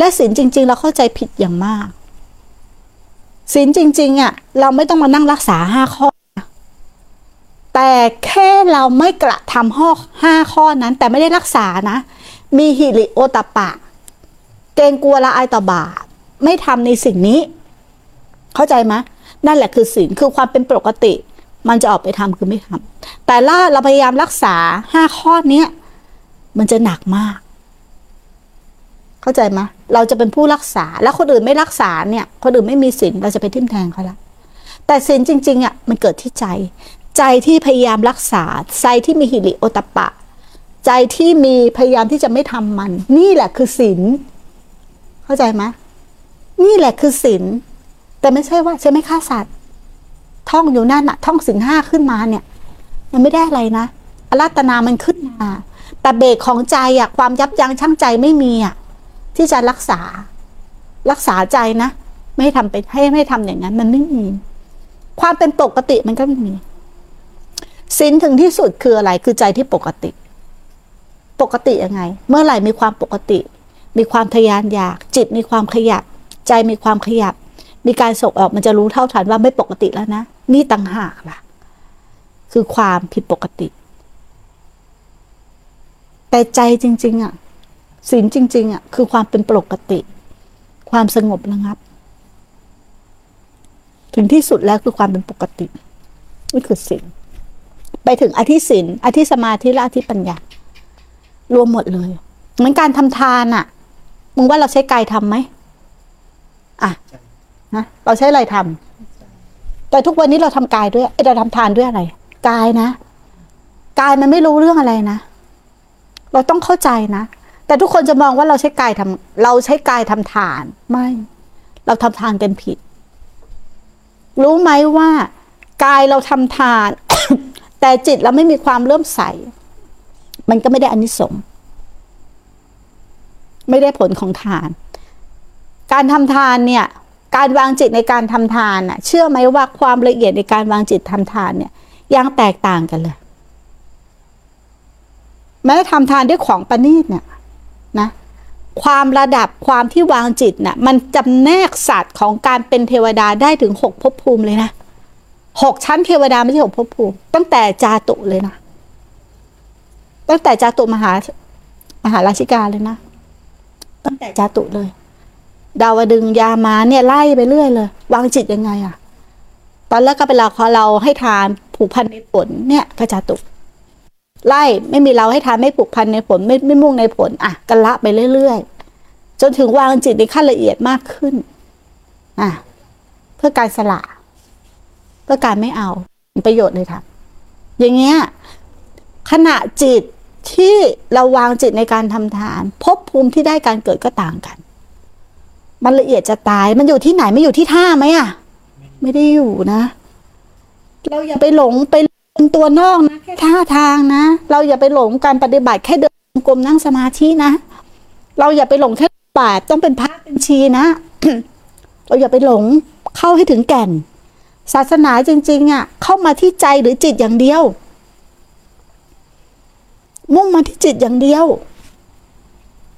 และศีลจริง ๆ เราเข้าใจผิดอย่างมากศีลจริง ๆอะเราไม่ต้องมานั่งรักษาห้าข้อ แต่แค่เราไม่กระทำห้อห้าข้อนั้น แต่ไม่ได้รักษานะ มีหิริโอตปปะ เกรงกลัวละอายต่อบาปไม่ทำในสิ่งนี้ เข้าใจไหมนั่นแหละคือศีลคือความเป็นปกติ มันจะออกไปทำคือไม่ทำแต่ละเราพยายามรักษาห้าข้อเนี้ยมันจะหนักมาก เข้าใจไหมเราจะเป็นผู้รักษา แล้วคนอื่นไม่รักษาเนี่ย คนอื่นไม่มีศีลเราจะไปทิ่มแทงเขาละแต่ศีลจริงๆอะมันเกิดที่ใจ ใจที่พยายามรักษา ใจที่มีหิริโอตปปะใจที่มีพยายามที่จะไม่ทำมัน นี่แหละคือศีลเข้าใจไหมนี่แหละคือศีลแต่ไม่ใช่ว่าใช่ไม่ฆ่าสัตว์ท่องอยู่นั่นน่ะ ท่องศีลห้าขึ้นมาเนี่ย มันไม่ได้อะไรนะอรัตนามันขึ้นมาแต่เบรกของใจอะความยับยั้งชั่งใจไม่มีอะ ที่จะรักษารักษาใจนะ ไม่ให้ทำไปให้ไม่ทำอย่างนั้น มันไม่มี ความเป็นปกติมันก็ไม่มีศีลถึงที่สุดคืออะไรคือใจที่ปกติ ปกติยังไง เมื่อไหร่มีความปกติ มีความทะยานอยาก จิตมีความขยับ ใจมีความขยับ มีการส่งออกมันจะรู้เท่าทันว่าไม่ปกติแล้วนะนี่ต่างหากล่ะ คือความผิดปกติ แต่ใจจริง ๆอะ ศีลจริงๆอะคือความเป็นปกติ ความสงบระงับ ถึงที่สุดแล้วคือความเป็นปกตินี่คือศีลไปถึงอธิศีลอธิสมาธิและอธิปัญญา รวมหมดเลยเหมือนการทำทานอะมึงว่าเราใช้กายทำไหมอะนะเราใช้อะไรทำแต่ทุกวันนี้เราทำกายด้วยเอ้ยเราทำทานด้วยอะไรกายนะกายมันไม่รู้เรื่องอะไรนะ เราต้องเข้าใจนะ แต่ทุกคนจะมองว่าเราใช้กายทำเราใช้กายทำทาน ไม่ เราทำทานกันผิด รู้ไหมว่ากายเราทำทาน แต่จิตเราไม่มีความเริ่อมใส มันก็ไม่ได้อานิสงส์ไม่ได้ผลของทาน การทำทานเนี่ย การวางจิตในการทำทานน่ะเชื่อไหมว่าความละเอียดในการวางจิตทำทานเนี่ยยังแตกต่างกันเลยแม้ทำทานด้วยของประณีตเนี่ย ความระดับความที่วางจิตน่ะมันจำแนกสัตว์ของการเป็นเทวดาได้ถึงหกภพภูมิเลยนะหกชั้นเทวดาไม่ใช่หกภพภูมิ ตั้งแต่จาตุเลยนะตั้งแต่จาตุมหามหาราชิกาเลยนะ ตั้งแต่จาตุเลย ดาวดึงยามาเนี่ยไล่ไปเรื่อยเลยวางจิตยังไงอะตอนแรกก็เป็นเราขอเราให้ทานผูกพันในผลเนี่ยก็จาตุ ไล่ไม่มีเราให้ทานไม่ผูกพันในผลไม่ไม่มุ่งในผล อะกันละไปเรื่อยๆ จนถึงวางจิตในขั้นละเอียดมากขึ้น อะ เพื่อการสละ เพื่อการไม่เอาประโยชน์เลยค่ะอย่างเงี้ยขณะจิตที่เราวางจิตในการทำทานภพภูมิที่ได้การเกิดก็ต่างกัน มันละเอียดจะตายมันอยู่ที่ไหนไม่อยู่ที่ท่าไหมอะ ไม่ได้อยู่นะ เราอย่าไปหลงไป เป็นตัวนอกนะแค่ท่าทางนะ เราอย่าไปหลงการปฏิบัติแค่เดินกรมนั่งสมาธินะ เราอย่าไปหลงแค่บาทต้องเป็นพระเป็นชีนะ เราอย่าไปหลงเข้าให้ถึงแก่น ศาสนาจริง ๆอะเข้ามาที่ใจหรือจิตอย่างเดียว มุ่งมาที่จิตอย่างเดียว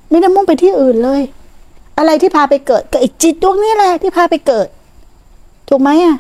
ไม่ได้มุ่งไปที่อื่นเลย อะไรที่พาไปเกิดก็ไอ้จิตดวงนี้แหละที่พาไปเกิด ถูกไหมอะ